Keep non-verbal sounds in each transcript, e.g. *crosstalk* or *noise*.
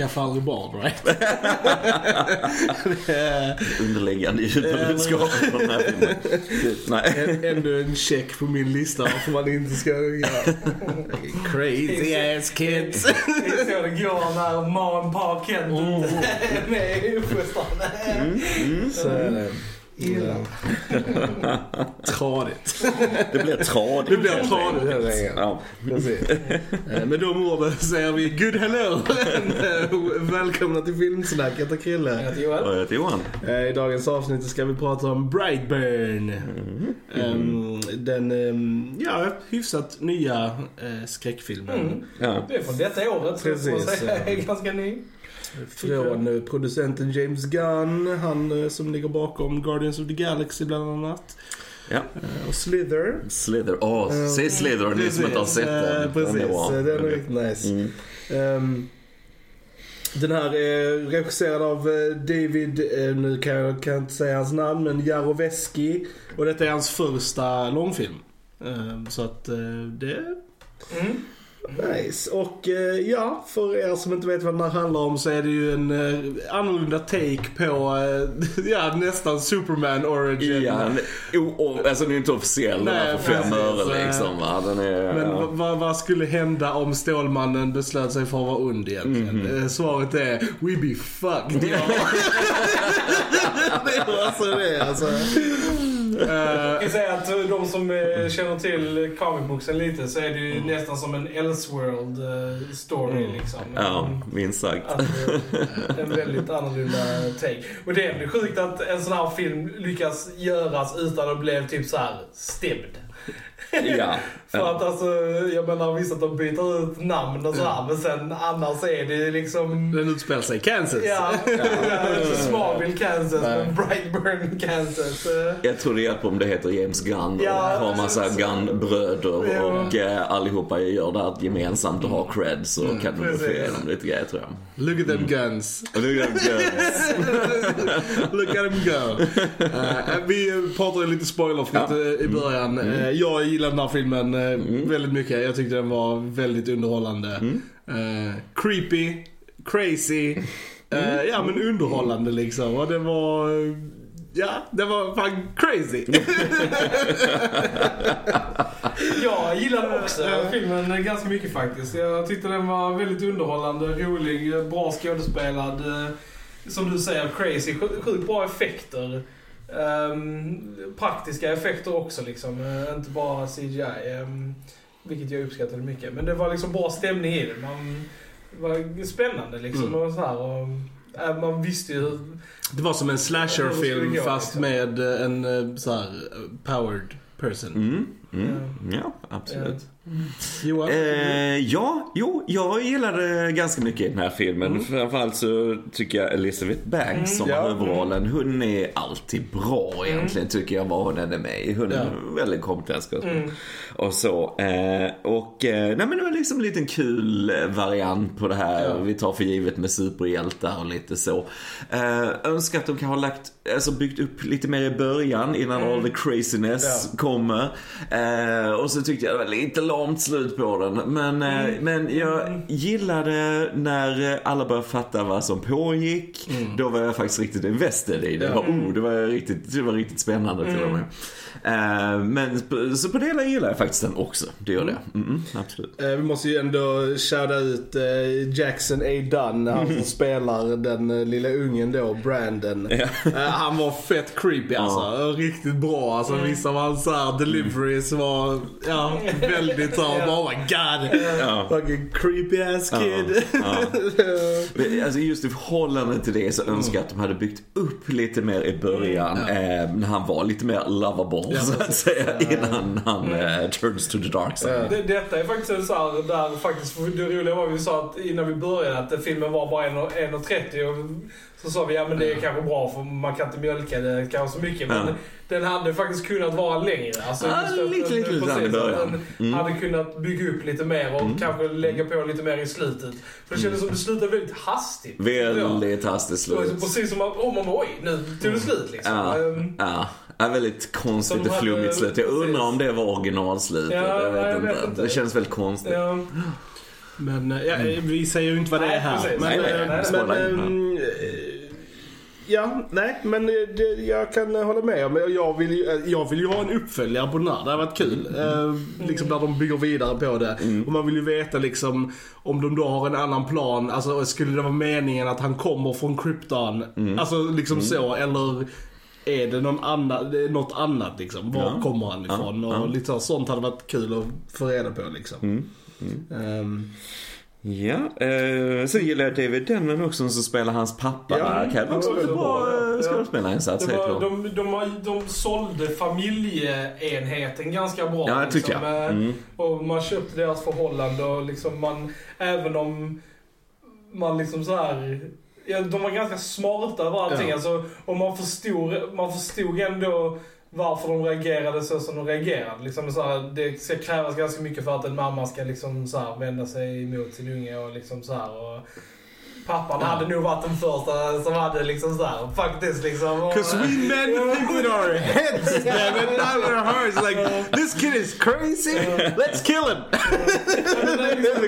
skaffa aldrig barn, right? *laughs* Underliggande djupa budskap på den här filmen. Nej. en check på min lista varför man inte ska göra. Crazy ass kids. Det är så det går när mom, pa, Kent är *laughs* med i uppfostran. Illa. *laughs* Tradigt. Det blir tradigt. Det blir tradigt. Ja. Precis. Eh, Med de orden säger vi good hello. Välkomna till Filmsnack. Jag heter Krille. Jag heter Joel. Och jag heter Johan. Eh, I dagens avsnitt ska vi prata om Brightburn. Ehm, Den ehm, ja, hyfsat nya eh, skräckfilmen. Mm. Ja. Det är från detta året, Precis, *laughs* ganska ny. Från producenten James Gunn. Han eh, som ligger bakom Guardians of the Galaxy bland annat. Ja. Eh, Och Slither. Slither. Åh, se Slither ni som inte har sett den. Precis, Den är bra. den är riktigt nice. Mm. Ehm, den här är regisserad av David, nu kan jag kan jag inte säga hans namn, men Jaroveski. Och detta är hans första långfilm. Ehm, så att det Mm. Nice. Och eh, ja, för er som inte vet vad den här handlar om så är det ju en eh, annorlunda take på, eh, *laughs* ja nästan Superman origin. Ja, den- o- alltså den är inte officiell den Nej, här för fem öre liksom va. Den är, Men ja. vad- vad skulle hända om Stålmannen beslöt sig för att vara ond egentligen? Mhm. Eh, Svaret är We be fucked. Ja. *laughs* det är alltså det alltså. Eh, Jag kan säga att de som eh, känner till comic booksen lite så är det ju nästan som en Elseworld eh, story liksom. ja, minst sagt. Att, en väldigt annorlunda take. Och det är sjukt att en sån här film lyckas göras utan att bli typ så här stämd. Ja. *laughs* För att alltså, jag menar visst att de byter ut namn och sådär men sen annars är det liksom den utspelar sig i Kansas. Ja, *laughs* ja. Smallville, Kansas, Nej. men Brightburn, Kansas. Jag tror det hjälper om det heter James Gunn och Ja, har massa. Gunn-bröder Ja. och eh, allihopa gör det här gemensamt och har cred så kan de få igenom lite grejer tror jag. Look at them guns. Och nu är det Guns. *laughs* Look at them go. Eh, vi pratade lite spoilerfritt Ja. i början. Eh, jag gillade den här filmen eh, Mm. väldigt mycket. Jag tyckte den var väldigt underhållande. Eh, creepy, crazy. Mm. eh, ja men underhållande liksom. Och det var... Ja, det var fan crazy. *laughs* Jag gillade också filmen ganska mycket faktiskt. Jag tyckte den var väldigt underhållande, rolig, bra skådespelad. Som du säger, crazy. sj- Sjukt bra effekter. Ehm, praktiska effekter också liksom, eh, inte bara CGI. ehm, vilket jag uppskattade mycket. Men det var liksom bra stämning i det. Man det var spännande liksom. Mm. Och så här, och, äh, man visste ju hur... Det var som en slasherfilm fast liksom? med eh, en så här powered person. Mm. Mm. Ja, absolut. Johan? Eh, ja, jo, jag gillade ganska mycket i den här filmen. Framförallt så tycker jag Elizabeth Banks som ja. huvudrollen, hon är alltid bra egentligen tycker jag vad hon än är med i. Hon är Ja. väldigt kompetent. Mm. Och så. Eh, och eh, nej men det var liksom en liten kul eh, variant på det här. Ja. Vi tar för givet med superhjältar och lite så. Eh, önskar att de kan ha lagt, alltså byggt upp lite mer i början innan all the craziness kommer. Eh, och så tyckte jag det var lite lamt slut på den. Men, eh, men jag gillade när alla började fatta vad som pågick. Då var jag faktiskt riktigt invested i det. Ja. Var, oh, det, var riktigt, det var riktigt spännande till och med. Eh, men på- så på det hela gillar jag faktiskt den också. Det gör det. Mm, mm, absolut. Eh, Vi måste ju ändå shouta ut eh, Jackson A. Dunn, han som *laughs* spelar den eh, lilla ungen då, Brandon. Eh, Han var fett creepy alltså. Riktigt bra. Alltså, Vissa av hans deliveries var ja, väldigt såhär, oh my god. Ja. Fucking creepy ass kid. Ja, *laughs* Men, Alltså just i förhållande till det så önskar jag att de hade byggt upp lite mer i början. Eh, när han var lite mer lovable Ja, så att säga. Innan han eh, turns to the dark side. Det, detta är faktiskt en så här, där faktiskt, det roliga var vi sa att innan vi började att filmen var bara 1,30 och så sa vi ja men det är kanske bra för man kan inte mjölka det kanske så mycket. Men Ja. den hade faktiskt kunnat vara längre. Alltså, Ja, just att lite, den- lite, lite precis, i början. Mm. Hade kunnat bygga upp lite mer och kanske lägga på lite mer i slutet. För det kändes som det slutade väldigt hastigt. Väldigt hastigt slut. precis som att, oh, man bara, oj, nu tog det slut liksom. Ja, Ehm, ja. Ja, väldigt konstigt och flummigt slut. Jag undrar om det var originalslutet. Ja, jag vet, jag inte. vet inte. Det känns väldigt konstigt. Ja. Men eh, ja, vi säger ju inte vad det Nej, är här. precis. Men, Nej, nej, eh, nej, men, spoiler. ehm, eh, Ja, nej, men eh, det, jag kan eh, hålla med om. Jag vill, ju, eh, jag vill ju ha en uppföljare på den här. Det har varit kul. Eh, liksom där de bygger vidare på det. Och man vill ju veta liksom om de då har en annan plan. Alltså skulle det vara meningen att han kommer från Krypton? Alltså liksom så. Eller är det någon annan, något annat liksom? Var Ja. kommer han ifrån? Ja, Och ja. lite så, sånt hade varit kul att få reda på liksom. Ehm, Ja, eh, sen gillar jag David Denman också som spelar hans pappa. Ja. Kan också väldigt en bra eh, skådespelarinsats, Det helt klart. de, de, de, de sålde familjeenheten ganska bra. Ja, det tycker liksom, jag. eh, Mm. Och man köpte deras förhållande och liksom man, även om man liksom så här. Ja, de var ganska smarta över allting. Ja. Alltså, och man förstod, man förstod ändå varför de reagerade så som de reagerade. Liksom så här, det ska krävas ganska mycket för att en mamma ska liksom så här, vända sig emot sin unge och liksom så här. Och pappan hade nog varit den första som hade liksom så här, faktiskt liksom. Cause we men think with our heads, damn it, not with our hearts. Like, this kid is crazy, let's kill him!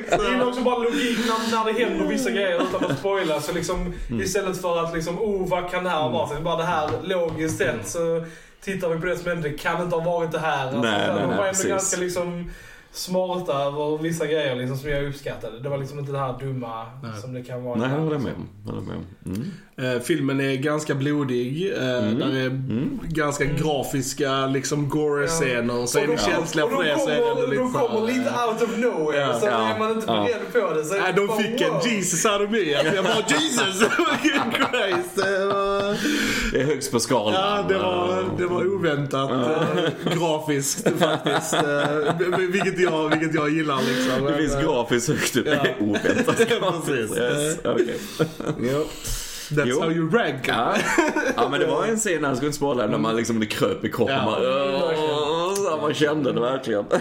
Det är ju också bara logik när, när det händer vissa grejer utan att spoila. Så liksom. Istället för att liksom, oh vad kan det här vara? Så bara det här logiskt sett så tittar vi på det som hände. Det kan inte ha varit det här. Alltså, Nej, nej, de var ändå precis. ganska liksom smarta över vissa grejer liksom, som jag uppskattade. Det var liksom inte det här dumma Nej. som det kan vara. Nej, jag håller ibland, med om. Jag med om. Mm. Eh, filmen är ganska blodig. Uh, Där är ganska grafiska liksom gore-scener. Så är ni känsliga för de det så är det lite de kommer lite eh, out of nowhere. Ja. så Ja. är man inte Ja. beredd på det. Så är Nej, det de fick en wow. Jesus out of me. Jag bara Jesus *laughs* Christ. Det var, Det är högst på skalan. ja, det var, det var oväntat eh, grafiskt faktiskt. Eh, vilket, jag, vilket jag gillar liksom. Det finns eh, grafiskt högt upp. Ja. Oväntat. *laughs* Precis. Yes. okej. ja. That's Jo. how you rank. Ja. ja, men det var en scen, han skulle inte spoila, när man liksom, det kröp i kroppen. Ja. Man, Åh, så man kände det verkligen. *laughs*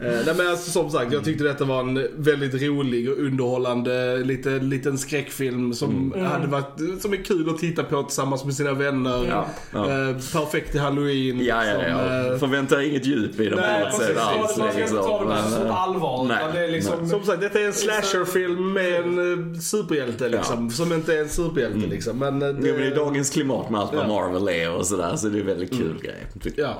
Eh, nej men alltså, som sagt, jag tyckte detta var en väldigt rolig och underhållande lite, liten skräckfilm som, Mm. hade varit, som är kul att titta på tillsammans med sina vänner. Ja, ja. Eh, perfekt till halloween. Ja, ja, liksom, ja. eh, Förvänta inget djup i dem Nej, på något sätt alls. Man ska inte liksom. ta det så Men, allvar. nej, det är liksom, Som sagt, detta är en slasherfilm med en superhjälte liksom. Som inte är en superhjälte liksom. Men, eh, Jo, men i dagens klimat med allt vad Ja. Marvel är och sådär så det är väldigt kul grej. tycker jag.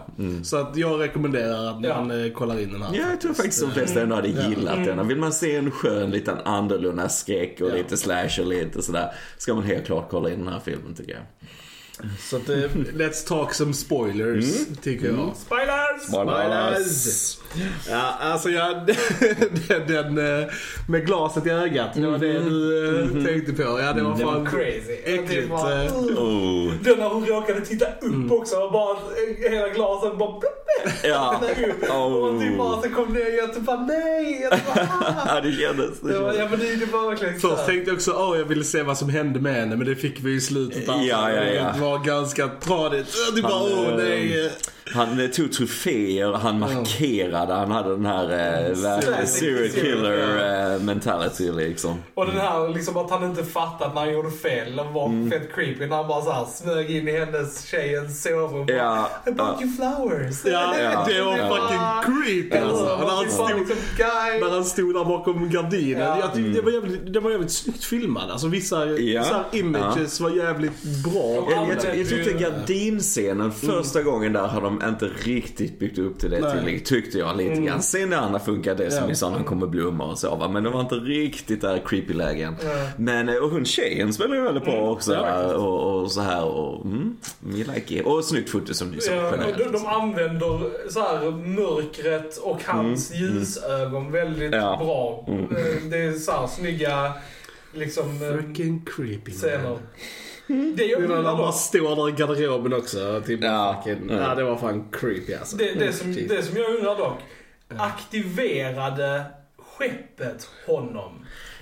Så att jag rekommenderar att Ja. man eh, kollar in den här. Ja, jag tror faktiskt de flesta ändå hade gillat den. Vill man se en skön liten annorlunda skräck och Ja. lite slasher lite sådär. Ska man helt klart kolla in den här filmen tycker jag. Så att, eh, let's talk some spoilers, tycker jag. Spoilers! Spoilers! Ja, alltså jag, *laughs* den, den eh, med glaset i ögat, det var det du eh, tänkte på. Ja, det var Det var fan crazy. äckligt. Det var-. Oh. Den när hon råkade titta upp också och bara hela glaset bara Ja. *laughs* upp. Och man typ bara så kom ner och jag typ bara nej. Jag typ bara, ah. *laughs* ja, det kändes. Det Det var, kändes. ja men det, det var verkligen så Först tänkte jag också att jag ville se vad som hände med henne, men det fick vi i slutet. Alltså. Ja, ja, ja. Var ganska tradigt. Du bara, åh eh, nej. Han tog troféer, han markerade, han hade den här eh, verkligen serial killer eh, mentality liksom. Och den här liksom att han inte fattat när han gjorde fel och var Mm. fett creepy när han bara så här smög in i hennes tjejens sovrum. Ja, I bought ja. you flowers. Ja, Ja, *laughs* det var ja. fucking creepy alltså. När han stod, liksom, när han stod där bakom gardinen. Ja. Jag tyckte det, var jävligt, det var jävligt snyggt filmat. Alltså vissa, Mm. Vissa images var jävligt bra. Ja, Jag, jag, jag tyckte gardinscenen första gången där har de inte riktigt byggt upp till det Nej. tillräckligt, tyckte jag lite grann. Sen det andra funkade det som ni sa, han kommer blomma och så va. Men det var inte riktigt där creepy lägen. Men, eh, och hon tjejen spelar ju väldigt bra också Ja, där, och, och så här och, mm, me like it. Och snyggt foto som ni sa Ja, generellt. de, de använder så här mörkret och hans ljusögon väldigt Mm. Ja. bra. Eh, Det är så här snygga liksom eh, Freaking creepy. man. Det jag Det var när undrar bara dock, står där i garderoben också. Typ, Ja. fucking, Ja. ja, det var fan creepy alltså. det, det, som, det som jag undrar dock. Aktiverade skeppet honom?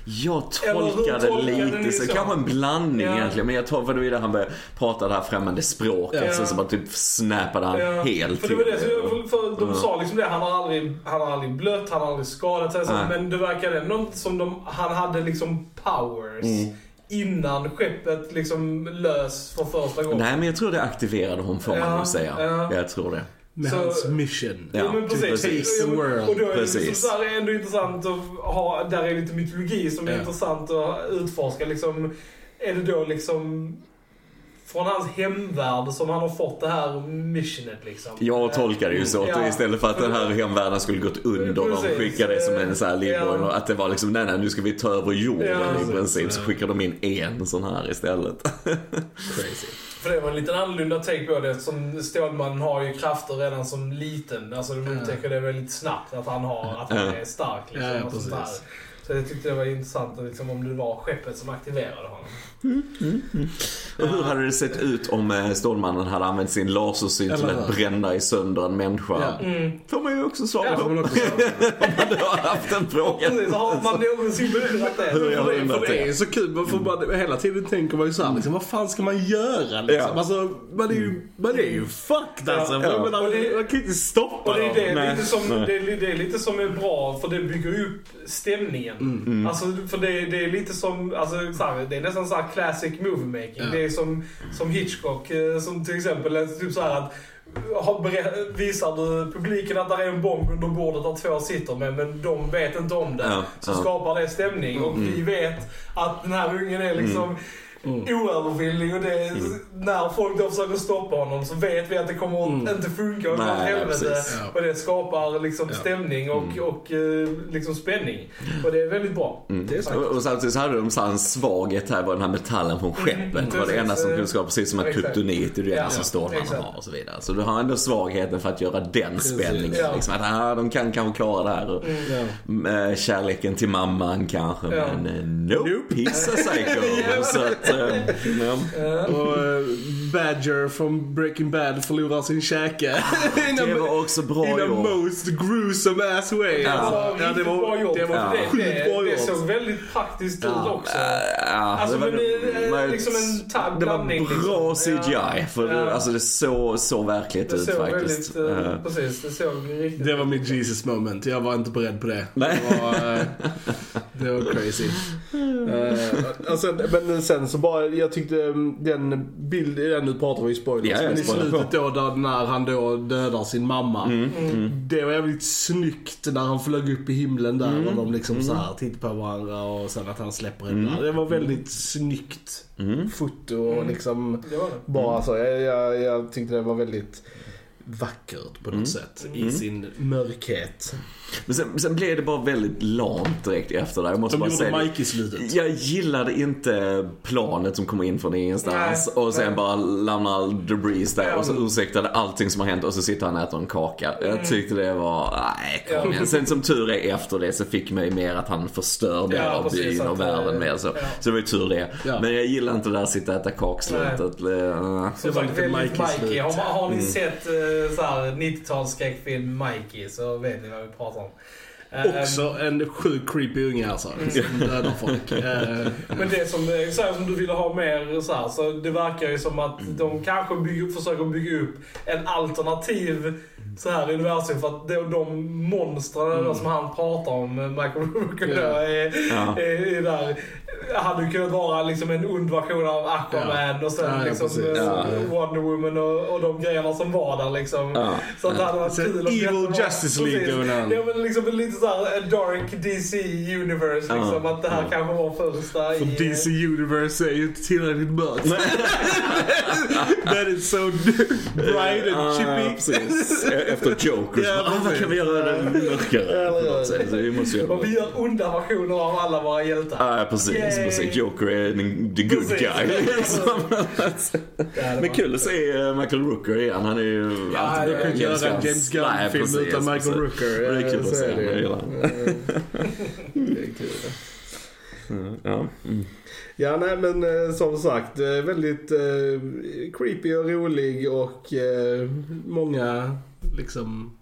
Jag tolkade tolkade lite så, så? kanske en blandning Ja. egentligen. Men jag tolkade det han började prata det här främmande språket. Ja. Så, så bara typ snappade han Ja, helt För det var det som jag, för de sa liksom det, han har aldrig, han har aldrig blött, han har aldrig skadat sig. Men det verkade ändå som de, han hade liksom powers. Mm. Innan skeppet liksom lös för första gången. Nej men jag tror det aktiverade hon får man Ja, nog säga. ja. Jag tror det. Med Så- hans mission. Ja, Ja, men precis. precis. Taste the world. Och då är det Precis. liksom så här ändå intressant att ha, där är lite mytologi som är Ja. intressant att utforska. Liksom, är det då liksom från hans hemvärld som han har fått det här missionet liksom? Jag tolkar det ju så. Att Ja. istället för att den här hemvärlden skulle gått under och de skickade det som en så här livboj. Ja. Att det var liksom, nej nej nu ska vi ta över jorden Ja, i princip. Så skickar de in en sån här istället. Crazy. För det var en liten annorlunda take på det. Som Stålmannen har ju krafter redan som liten. Alltså de upptäcker det väldigt snabbt att han har, att han är stark. Liksom, Ja, ja, och sånt där. precis. Så jag tyckte det var intressant liksom, om det var skeppet som aktiverade honom. Och hur hade det sett ut om eh, Stålmannen hade använt sin lasersyn till att bränna i sönder en människa? Ja. Mm. Får man ju också svara Ja, på. får *laughs* Om man man har haft den frågan. Precis, har man någonsin undrat det? Hur jag För det, det är så kul, man, hela tiden tänker man ju såhär, liksom, vad fan ska man göra liksom? Ja. Alltså, man är ju, man är ju fucked alltså. Ja. Och det- man kan ju inte stoppa Och det är, det, lite som, det, är, det är lite som är bra, för det bygger upp stämningen. Mm. Alltså, för det, det är lite som, alltså, så här, det är nästan så här classic movie making. Ja. Det är som, som Hitchcock, eh, som till exempel, är typ så här att visar du publiken att det är en bomb under bordet där två sitter med, men de vet inte om det. Ja, så ja. skapar det stämning. Och vi vet att den här ungen är liksom oövervinnlig och det, när folk då försöker stoppa honom så vet vi att det kommer inte funka och det åt Nej, helvete. Ja. Och det skapar liksom Ja. stämning och, och eh, liksom spänning. Och det är väldigt bra. Det är. Och, och samtidigt så hade de så här en svaghet här, var den här metallen från skeppet. var det precis. enda som kunde skapa, precis som att kryptonit är det enda Ja, som exakt. har och så vidare. Så du har ändå svagheten för att göra den spänningen. Ja. Liksom, att ah, de kan kanske klara det här. Och, Ja. eh, kärleken till mamman kanske, Ja. men eh, nope, he's a *laughs* eh. Och eh, Badger från Breaking Bad förlorar sin käke. *laughs* Det var också bra In gjort. most gruesome ass way. Ja. Alltså, Ja, det riktigt bra var, gjort. det var Ja. det, det gjort. såg väldigt praktiskt ut också. Ja, Alltså, det var, men det var- liksom en ta- det var bra liksom. CGI. Ja. För det, Ja. alltså det såg så verkligt Det ut såg faktiskt. väldigt, Eh, precis, det såg riktigt Det var mitt Jesus moment. Jag var inte beredd på det. Nej. Det var, eh, det var crazy. Uh, alltså, men sen så bara, jag tyckte mm, den bilden, nu pratar vi ju spoilers, Ja, men i slutet då där, när han då dödar sin mamma. Mm, Det var jävligt snyggt när han flög upp i himlen där och de liksom så här tittade på varandra och sen att han släpper henne där. Det var väldigt snyggt foto och liksom Det det. bara så. Jag, jag, jag tyckte det var väldigt vackert på något sätt i sin mörkhet. Men sen, sen blev det bara väldigt lamt direkt efter det. Jag måste De bara gjorde säga. Mike i slutet. Jag gillade inte planet som kom in från ingenstans Nej, och sen nej. bara lämnar all debris där och så ursäktade allting som har hänt och så sitter han och äter en kaka. Jag tyckte det var, nej kom Mm. Igen. Sen som tur är efter det så fick mig mer att han förstör mer Ja, av precis, byn och världen eh, mer så. ja. Så det var ju tur det. Ja. Men jag gillar inte det där att sitta och äta kakslutet. Uh, Som Det var lite Mikey. Har, har Mm. ni sett uh, så här 90-talsskräckfilm Mikey så vet ni vad vi pratar om. Eh, Också en sjukt creepy unge alltså. Som *laughs* dödar folk. Eh, Men det som, eh, så här, som du ville ha mer så här, så det verkar ju som att de kanske bygger, försöker bygga upp en alternativ så här universum för att de, de monstren då som han pratar om, Michael Rooker Ja. är, Ja. är, är där. Hade ju kunnat vara liksom en ond version av Aquaman och sen Ja, ja, liksom eh, Ja. Wonder Woman och, och de grejerna som var där liksom. Ja. Så att det hade varit Så kul Evil detta var- Justice League Precis. going on. Ja men liksom lite såhär en dark DC universe liksom. Ja. Att det här Ja. kanske var första För i... DC Universe är ju inte tillräckligt mörkt. *laughs* *laughs* *laughs* That is so bright and Ah, chippy. precis. Efter Joker. Ja, ah, vad kan vi göra det mörkare? Så vi måste göra Och vi gör onda versioner av alla våra hjältar. Ja, precis. Yay. precis. Joker är den, the good Precis. guy. *laughs* Liksom. Ja, Men kul att se eh, Michael Rooker igen. Han är ju Ja, alltid jag kan inte göra en James Gunn-film utan Michael. Rooker. Det är kul att se. Jag gillar *laughs* det. Det är kul. Mm, Ja. Mm. Ja, nej men eh, som sagt eh, väldigt eh, creepy och rolig och eh, många liksom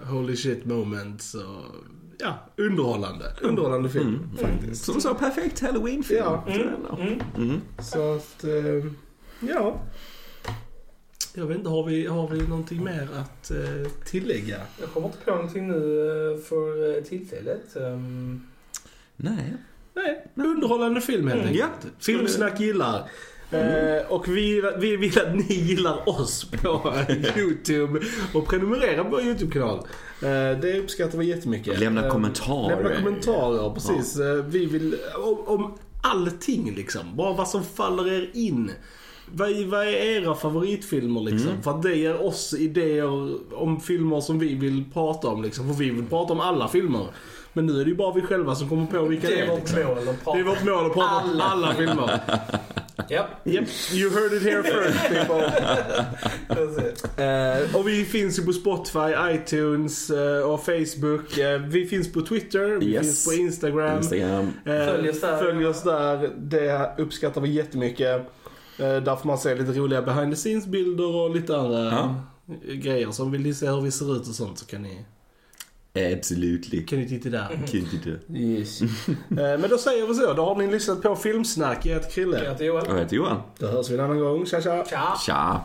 holy shit moments och ja, underhållande. Underhållande film Mm. faktiskt. Som så perfekt halloween-film. Ja. Mm. Mm. Så att, eh, ja. Jag vet inte, har vi, har vi någonting mer att eh, tillägga? Jag kommer inte på någonting nu eh, för tillfället. Ehm, Nej. Nej, underhållande film helt Mm. enkelt. Ja. Filmsnack gillar. Eh, och vi, vi vill att ni gillar oss på *laughs* YouTube och prenumerera på vår YouTube-kanal. Eh, det uppskattar vi jättemycket. Lämna Eh, kommentarer. Lämna kommentarer, precis. Eh, Vi vill, om, om allting liksom. Bara vad som faller er in. Vad är, vad är era favoritfilmer liksom? Mm. För att det ger oss idéer om filmer som vi vill prata om liksom. För vi vill prata om alla filmer. Men nu är det ju bara vi själva som kommer på vilka Det är vårt liksom. mål att prata Det är vårt mål att prata om Alla. alla filmer. Ja, Yep, you heard it here first people. Eh, och vi finns ju på Spotify, iTunes eh, och Facebook. Eh, vi finns på Twitter, vi Yes. finns på Instagram. Instagram. Följ oss där. Följ oss där. Det uppskattar vi jättemycket. Där får man se lite roliga behind the scenes bilder och lite andra Ja. grejer. Så vill ni se hur vi ser ut och sånt så kan ni, Absolutely. kan ni titta där. Kul det. Yes. *laughs* eh, men då säger vi så. Då har ni lyssnlat på Filmsnack. Jag heter Krille. Jag heter Johan. Jag heter Johan. Då hörs vi en annan gång. Tja tja. Tja! Tja.